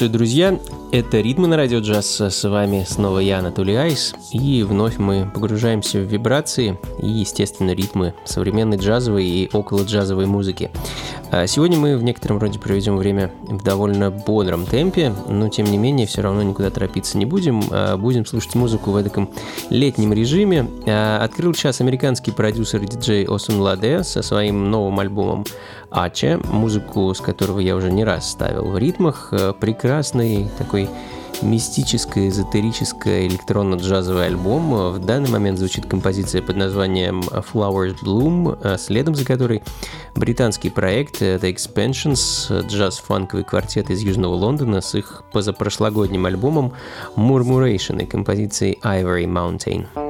Приветствую, друзья! Это «Ритмы на радио джаз». С вами снова я, Анатолий Айс. И вновь мы погружаемся в вибрации и, естественно, ритмы современной джазовой и около джазовой музыки. А сегодня мы в некотором роде проведем время в довольно бодром темпе, но тем не менее все равно никуда торопиться не будем. А будем слушать музыку в этом летнем режиме. А открыл сейчас американский продюсер и диджей Осун Ладе со своим новым альбомом Ача, музыку с которого я уже не раз ставил в ритмах. Э, прекрасный такой мистическое, эзотерическое электронно-джазовый альбом. В данный момент звучит композиция под названием Flowers Bloom, а следом за которой британский проект The Expansions, джаз-фанковый квартет из Южного Лондона с их позапрошлогодним альбомом Murmuration и композицией Ivory Mountain.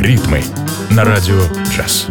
Ритмы на радио «Час».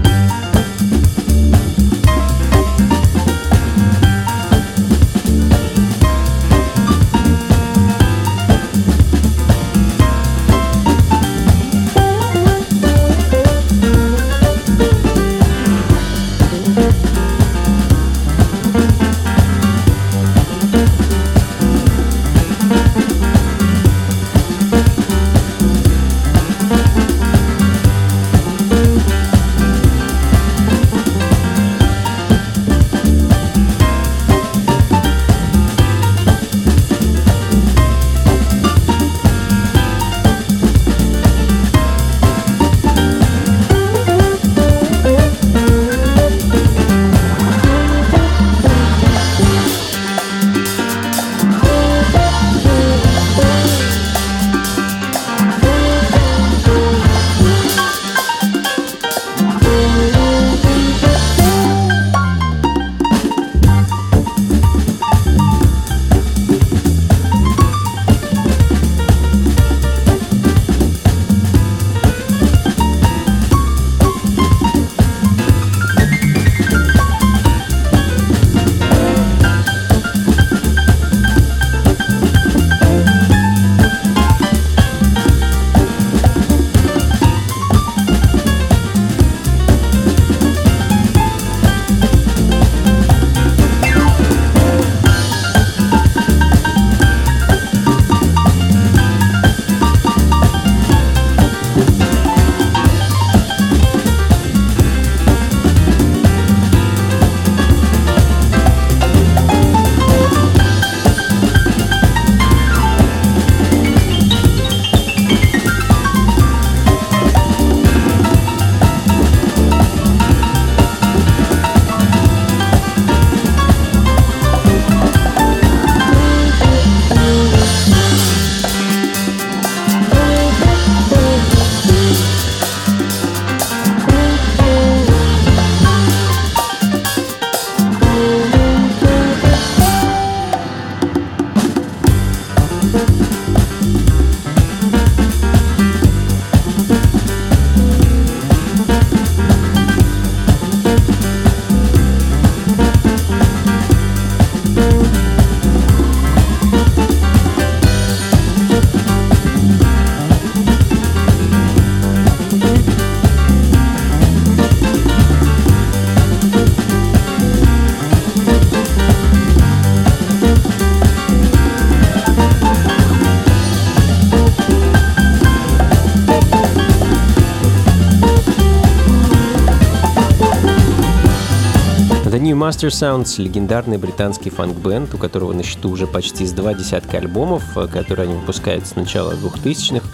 Master Sounds — легендарный британский фанк-бенд, у которого на счету уже почти с два десятка альбомов, э, которые они выпускают с начала 2000-х.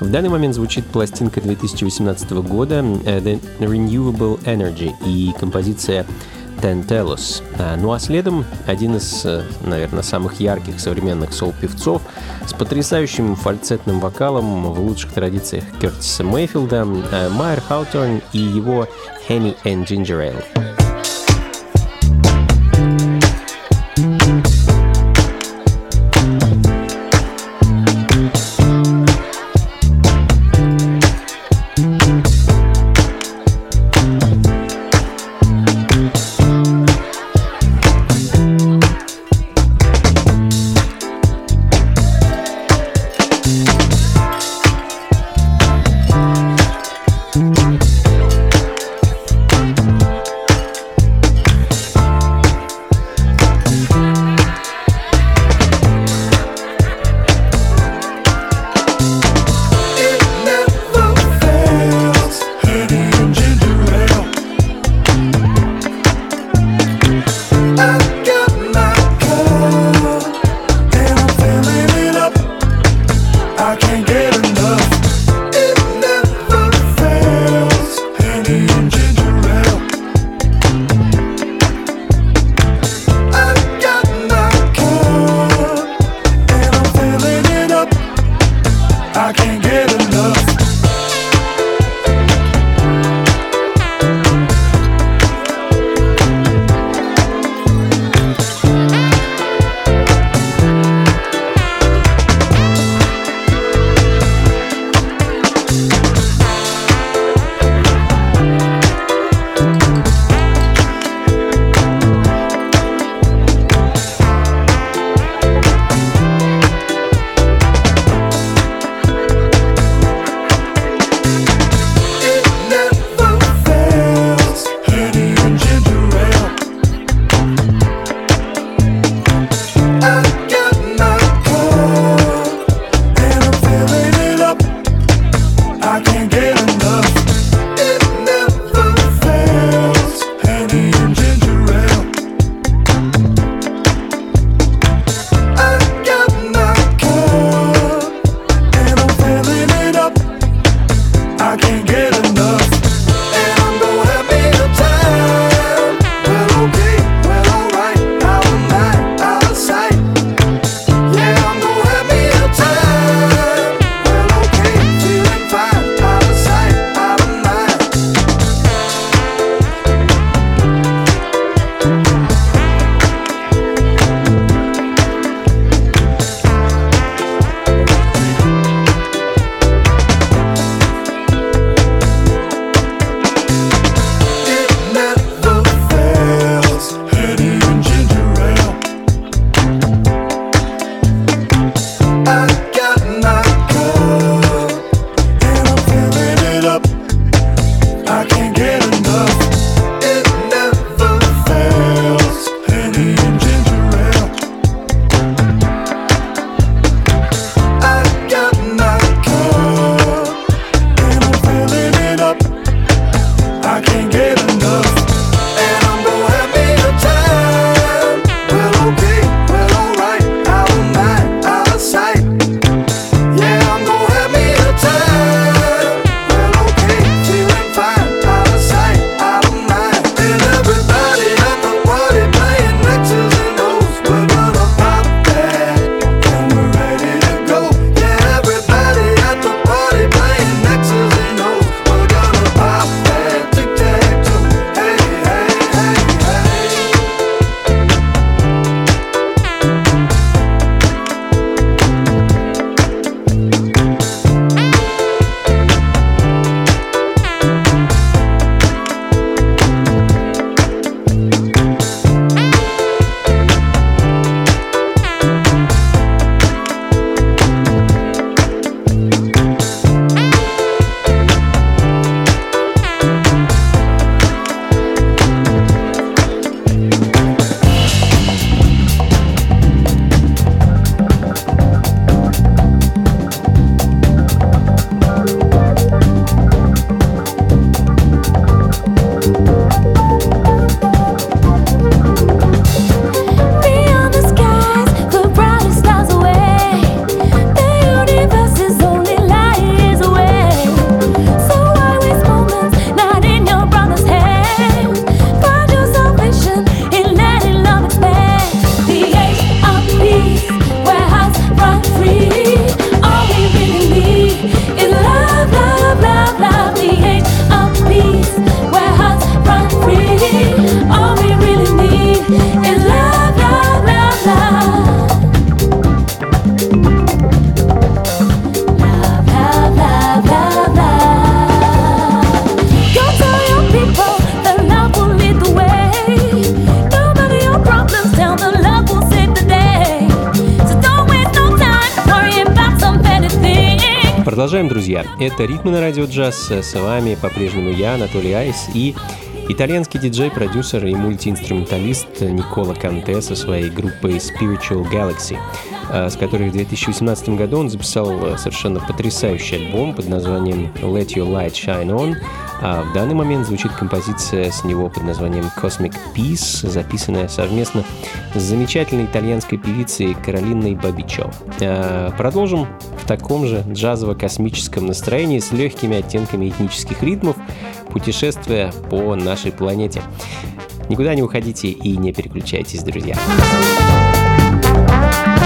В данный момент звучит пластинка 2018 года э, The Renewable Energy и композиция Tantalus. А, ну а следом один из, э, наверное, самых ярких современных сол-певцов с потрясающим фальцетным вокалом в лучших традициях Кертиса Мейфилда, Майер Хаутерн и его Henny and Ginger Ale. Это «Ритмы на радио джаз». С вами по-прежнему я, Анатолий Айс, и итальянский диджей, продюсер и мультиинструменталист Никола Канте со своей группой Spiritual Galaxy, а, с которой в 2018 году он записал а, совершенно потрясающий альбом под названием Let Your Light Shine On, а в данный момент звучит композиция с него под названием Cosmic Peace, записанная совместно с замечательной итальянской певицей Каролиной Бабичо. А, продолжим в таком же джазово-космическом настроении с легкими оттенками этнических ритмов, путешествуя по нашей планете. Никуда не уходите и не переключайтесь, друзья. will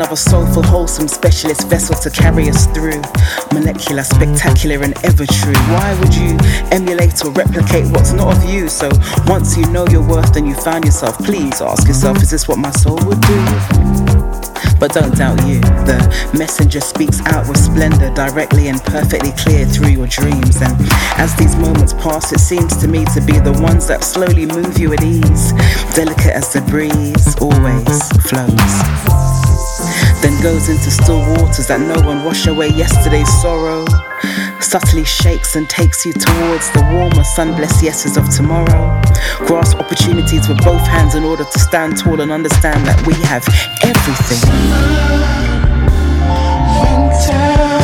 never ever be another soulful, wholesome specialist vessel to carry us through. Molecular, spectacular, and ever true. Why would you emulate or replicate what's not of you? So once you know your worth and you found yourself, please ask yourself, is this what my soul would do? But don't doubt you, the messenger speaks out with splendor directly and perfectly clear through your dreams. And as these moments pass, it seems to me to be the ones that slowly move you at ease, delicate as the breeze always flows then goes into still waters that no one wash away yesterday's sorrow. Subtly shakes and takes you towards the warmer, sun blessed yeses of tomorrow. Grasp opportunities with both hands in order to stand tall and understand that we have everything. Summer, winter.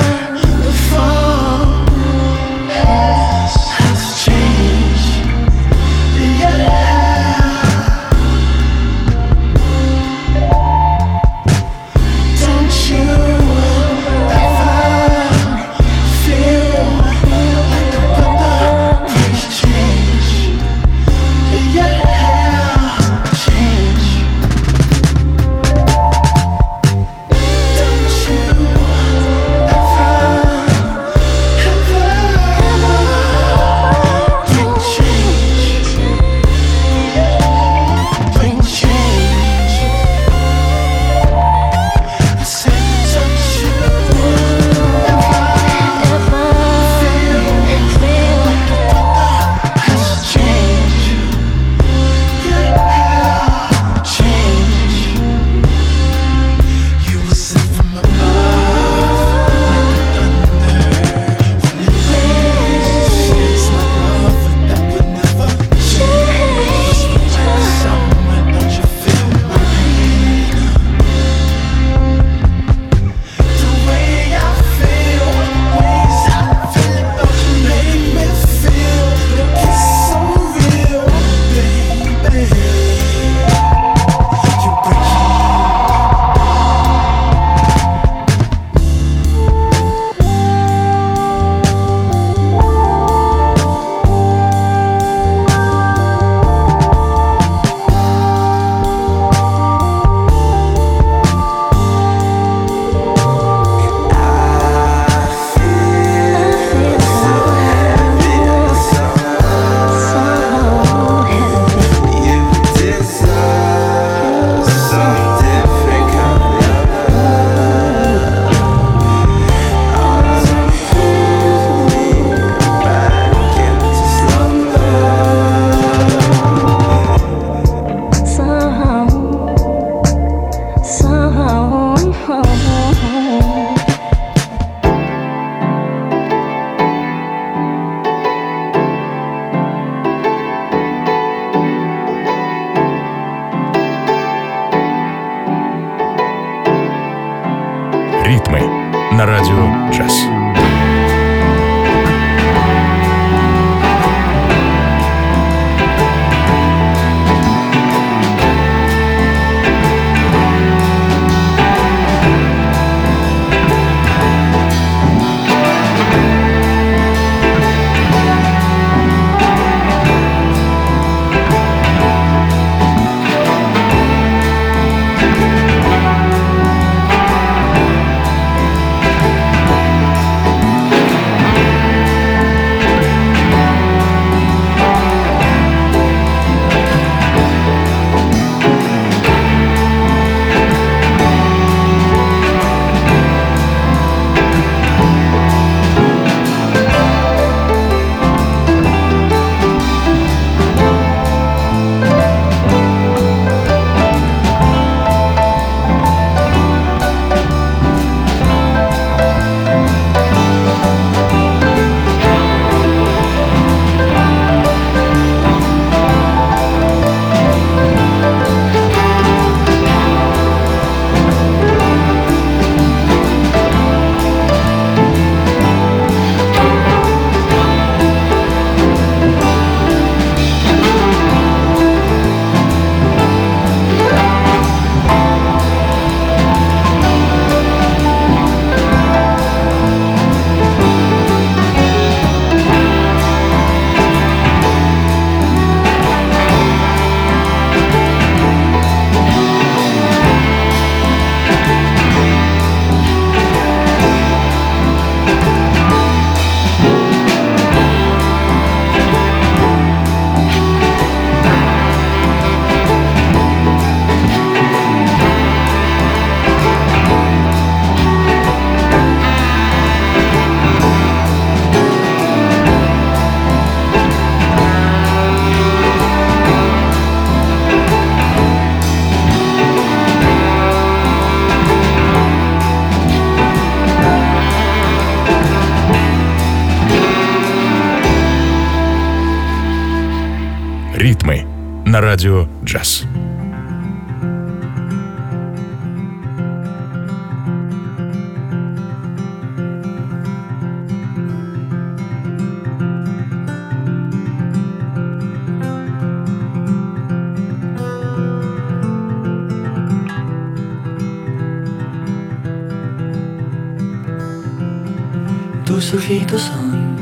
Tus ojitos son.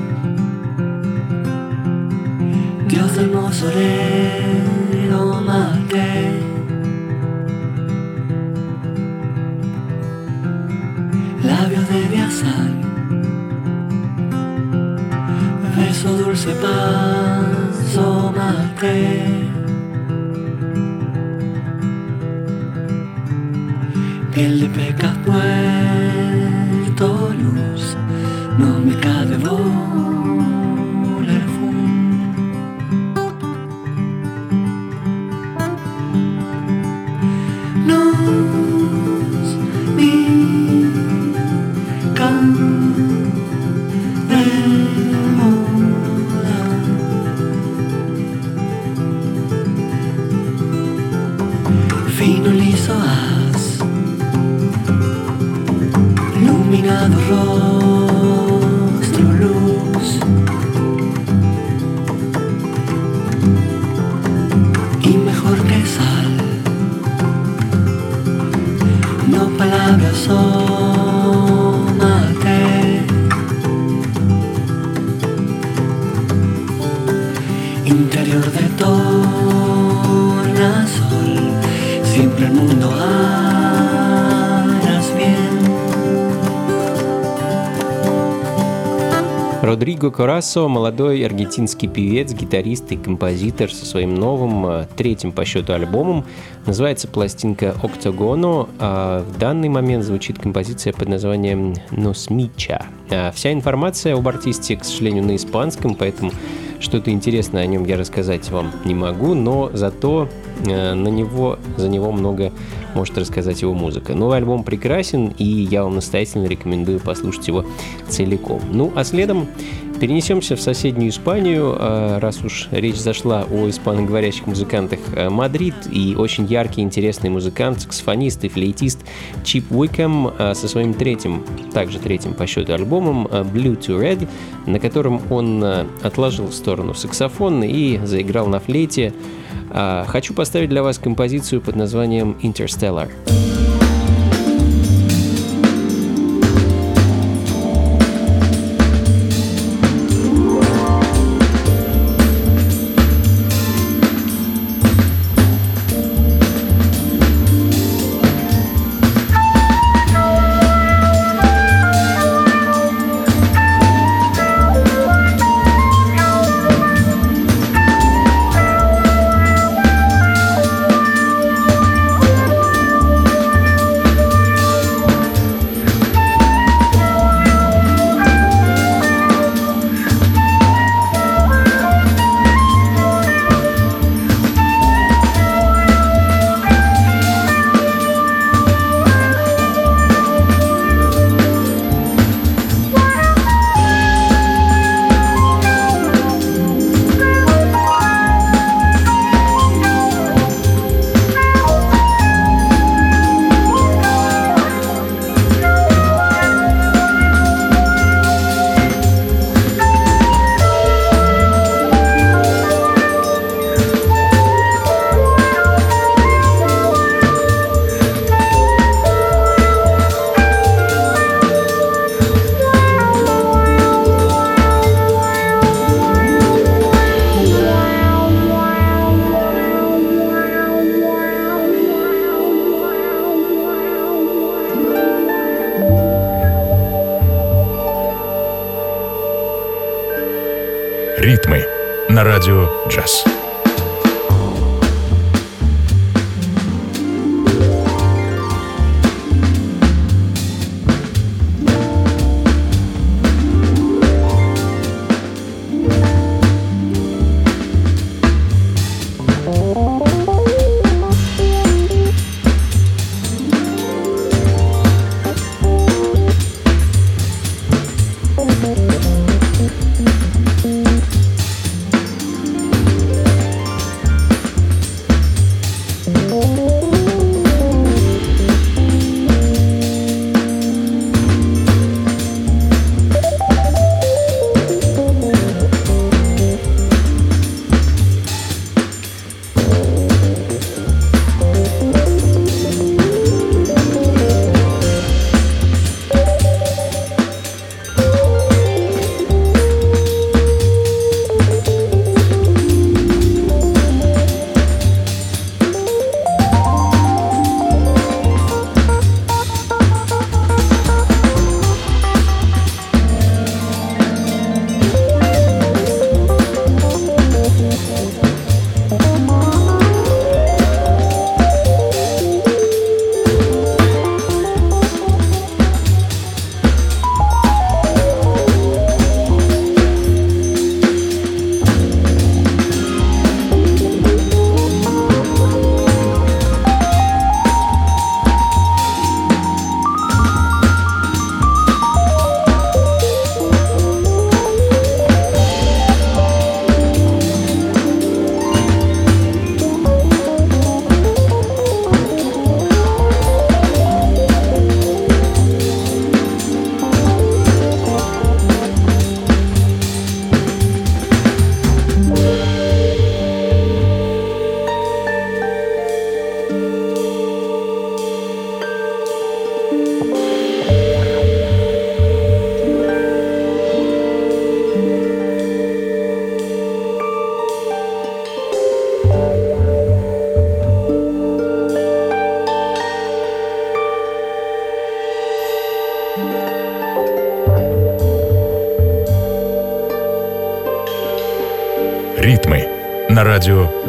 Dios del mausoleo Labios de viazal, beso dulce paso mate. Piel de pecas no me cadevo Родриго Корасо – молодой аргентинский певец, гитарист и композитор со своим новым, э, третьим по счету альбомом. Называется пластинка «Октагоно», а в данный момент звучит композиция под названием «Носмича». А вся информация об артисте, к сожалению, на испанском, поэтому что-то интересное о нем я рассказать вам не могу, но зато э, на него, за него много может рассказать его музыка. Новый альбом прекрасен, и я вам настоятельно рекомендую послушать его целиком. Ну, а следом Перенесемся в соседнюю Испанию, а, раз уж речь зашла о испаноговорящих музыкантах. А, Мадрид и очень яркий, интересный музыкант, саксофонист и флейтист Чип Уикэм а, со своим третьим, также третьим по счету альбомом Blue to Red, на котором он отложил в сторону саксофон и заиграл на флейте. Хочу поставить для вас композицию под названием Interstellar. Interstellar. Радио «Джаз».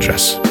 address.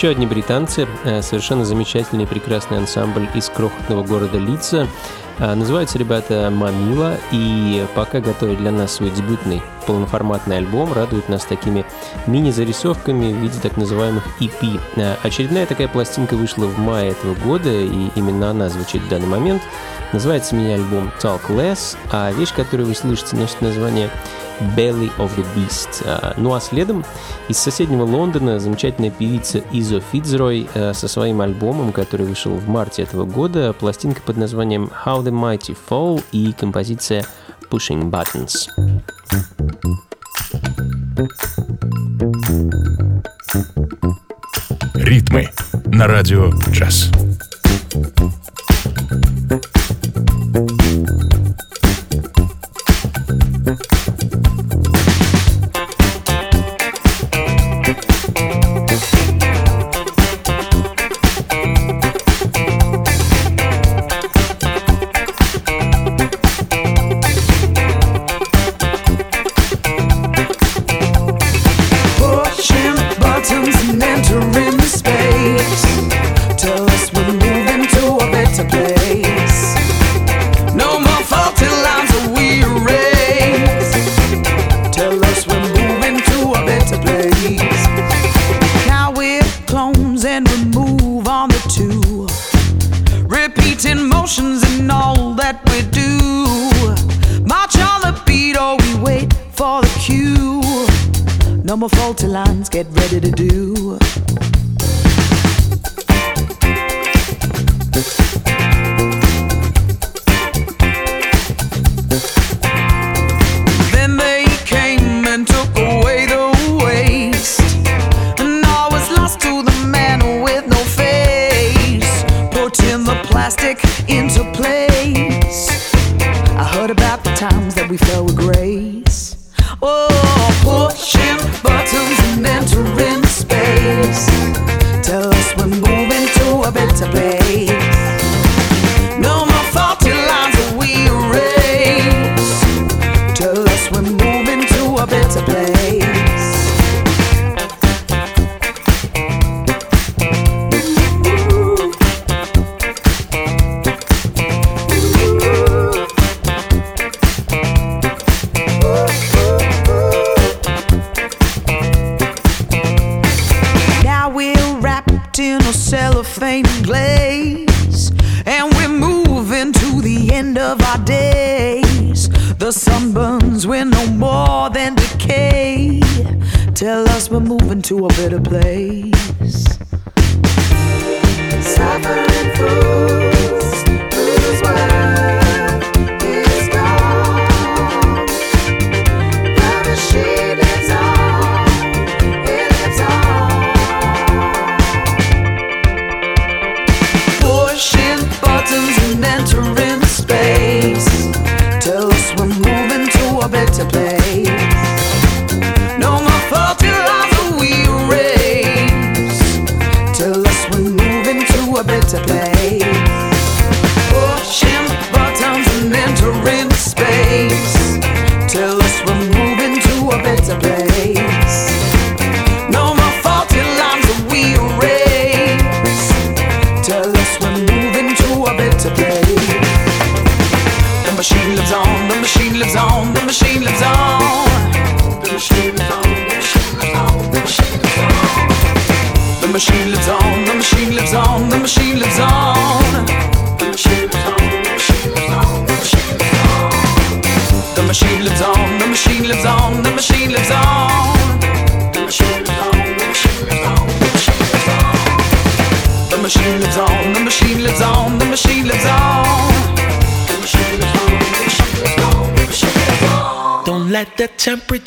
еще одни британцы, э, совершенно замечательный и прекрасный ансамбль из крохотного города Лица. Э, называются ребята «Мамила», и пока готовят для нас свой дебютный полноформатный альбом, радуют нас такими мини-зарисовками в виде так называемых EP. Э, очередная такая пластинка вышла в мае этого года, и именно она звучит в данный момент. Называется мини-альбом «Talk Less», а вещь, которую вы слышите, носит название Belly of the Beast. А, ну а следом из соседнего Лондона замечательная певица Изо Фитцрой а, со своим альбомом, который вышел в марте этого года, пластинка под названием How the Mighty Fall и композиция Pushing Buttons. Ритмы на радио «Джаз».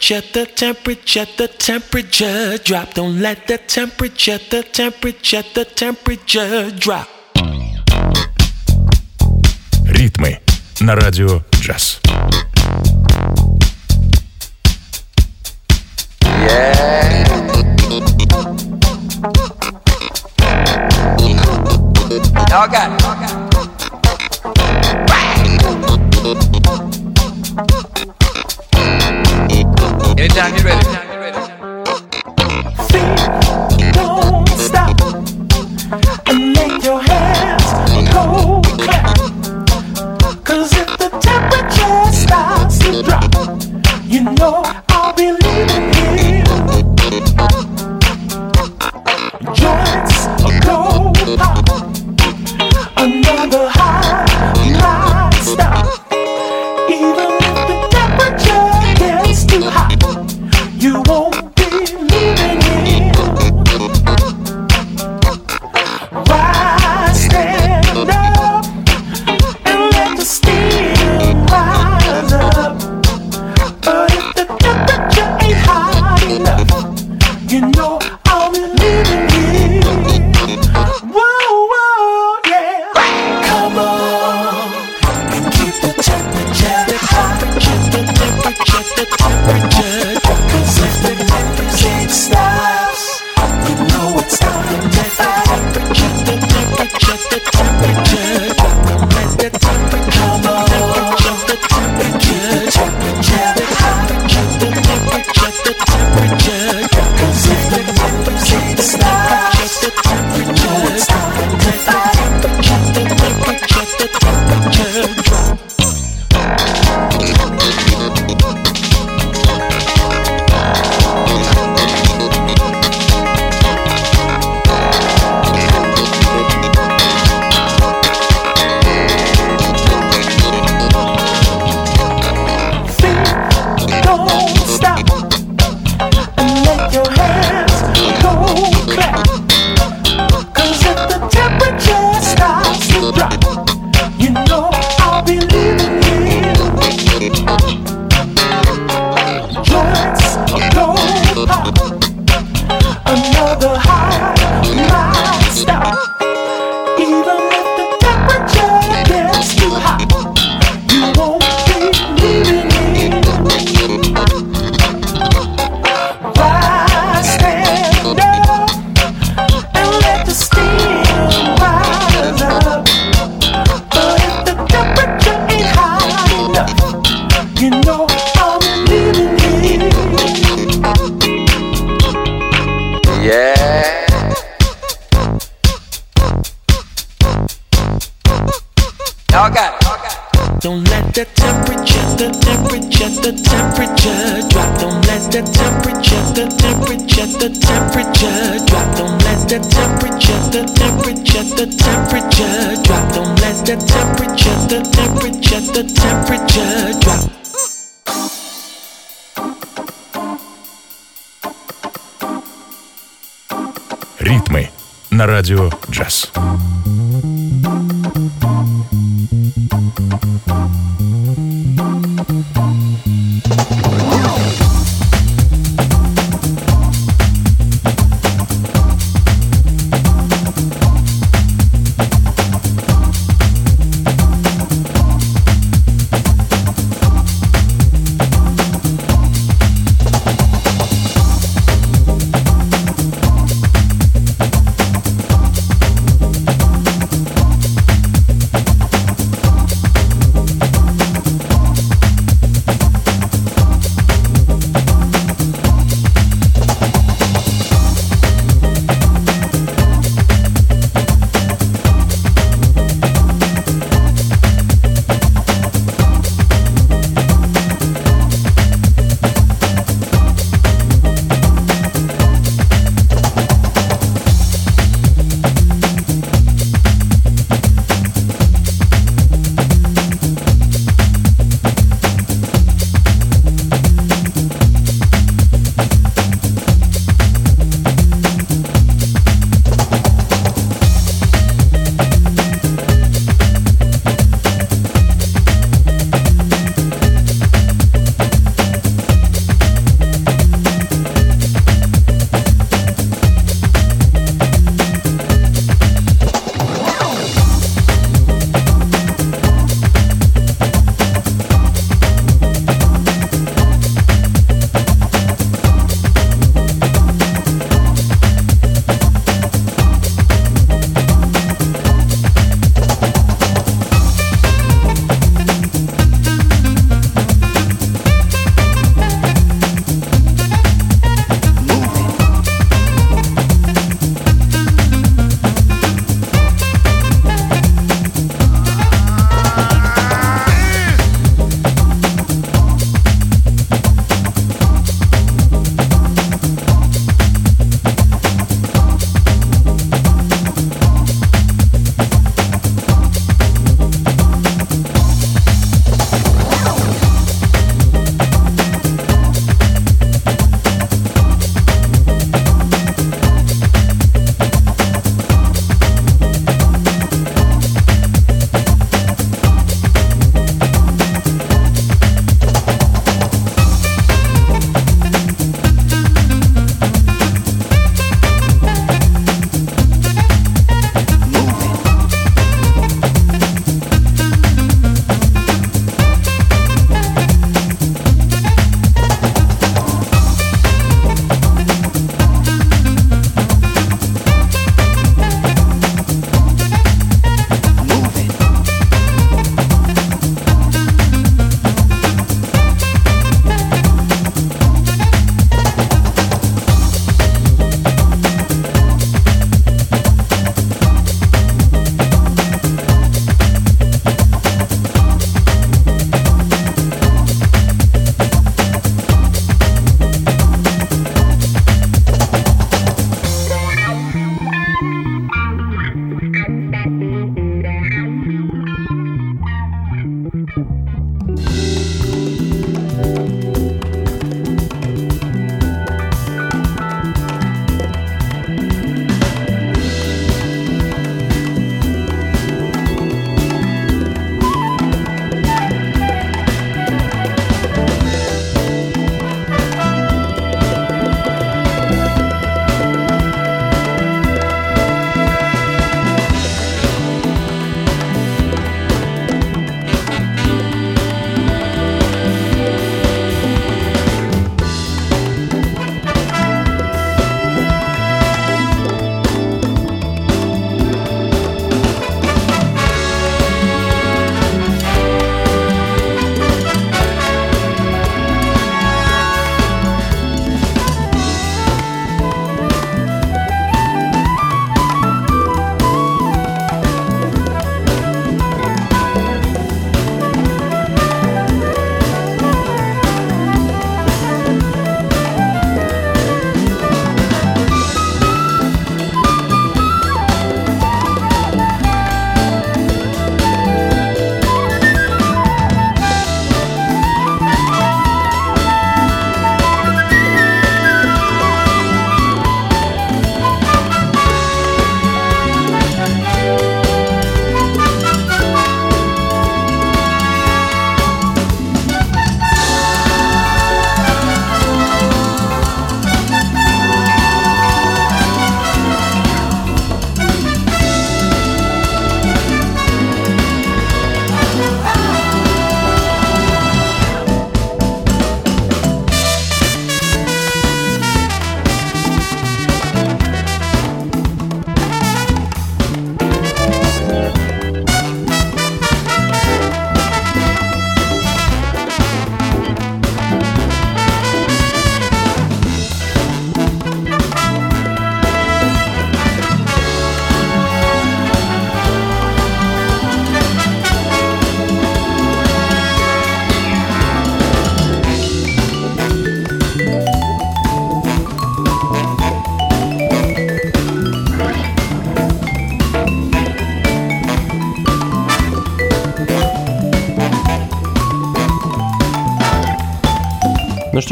temperature, the temperature, the temperature drop. Don't let the temperature, the temperature, the temperature drop. Ритмы на радио джаз. Yeah. Y'all got. You're don't stop. And make your hands go if the temperature starts to drop, you know на радио «Джаз».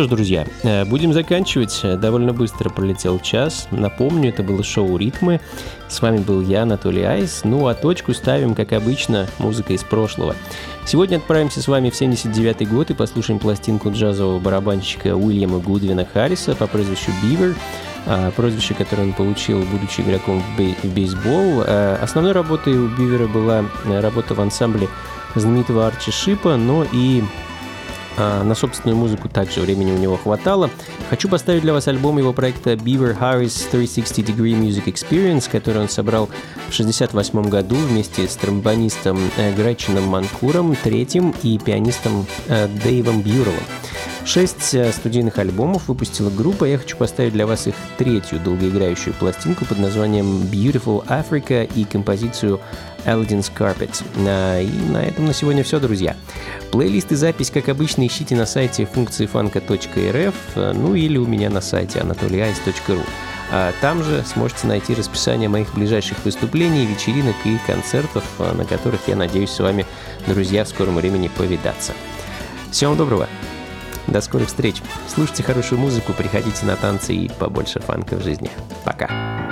Что ж, друзья, э, будем заканчивать. Довольно быстро пролетел час. Напомню, это было шоу «Ритмы». С вами был я, Анатолий Айс. Ну а точку ставим, как обычно, музыка из прошлого. Сегодня отправимся с вами в 79 год и послушаем пластинку джазового барабанщика Уильяма Гудвина Харриса по прозвищу Бивер, а, прозвище, которое он получил, будучи игроком в, бей- в бейсбол. А, Основной работой у Бивера была э, работа в ансамбле знаменитого Арчи Шипа, но и а, на собственную музыку также времени у него хватало. Хочу поставить для вас альбом его проекта Beaver Harris 360 Degree Music Experience, который он собрал в 1968 году вместе с тромбонистом э, Гречином Манкуром, третьим, и пианистом э, Дэйвом Бьюрелом. Шесть э, студийных альбомов выпустила группа. Я хочу поставить для вас их третью долгоиграющую пластинку под названием Beautiful Africa и композицию Aladdin's Carpet. А, И на этом на сегодня все, друзья. Плейлист и запись, как обычно, ищите на сайте функции фанка.рф, ну или у меня на сайте anatolyice.ru. А там же сможете найти расписание моих ближайших выступлений, вечеринок и концертов, на которых я надеюсь с вами, друзья, в скором времени повидаться. Всего вам доброго! До скорых встреч! Слушайте хорошую музыку, приходите на танцы и побольше фанка в жизни. Пока!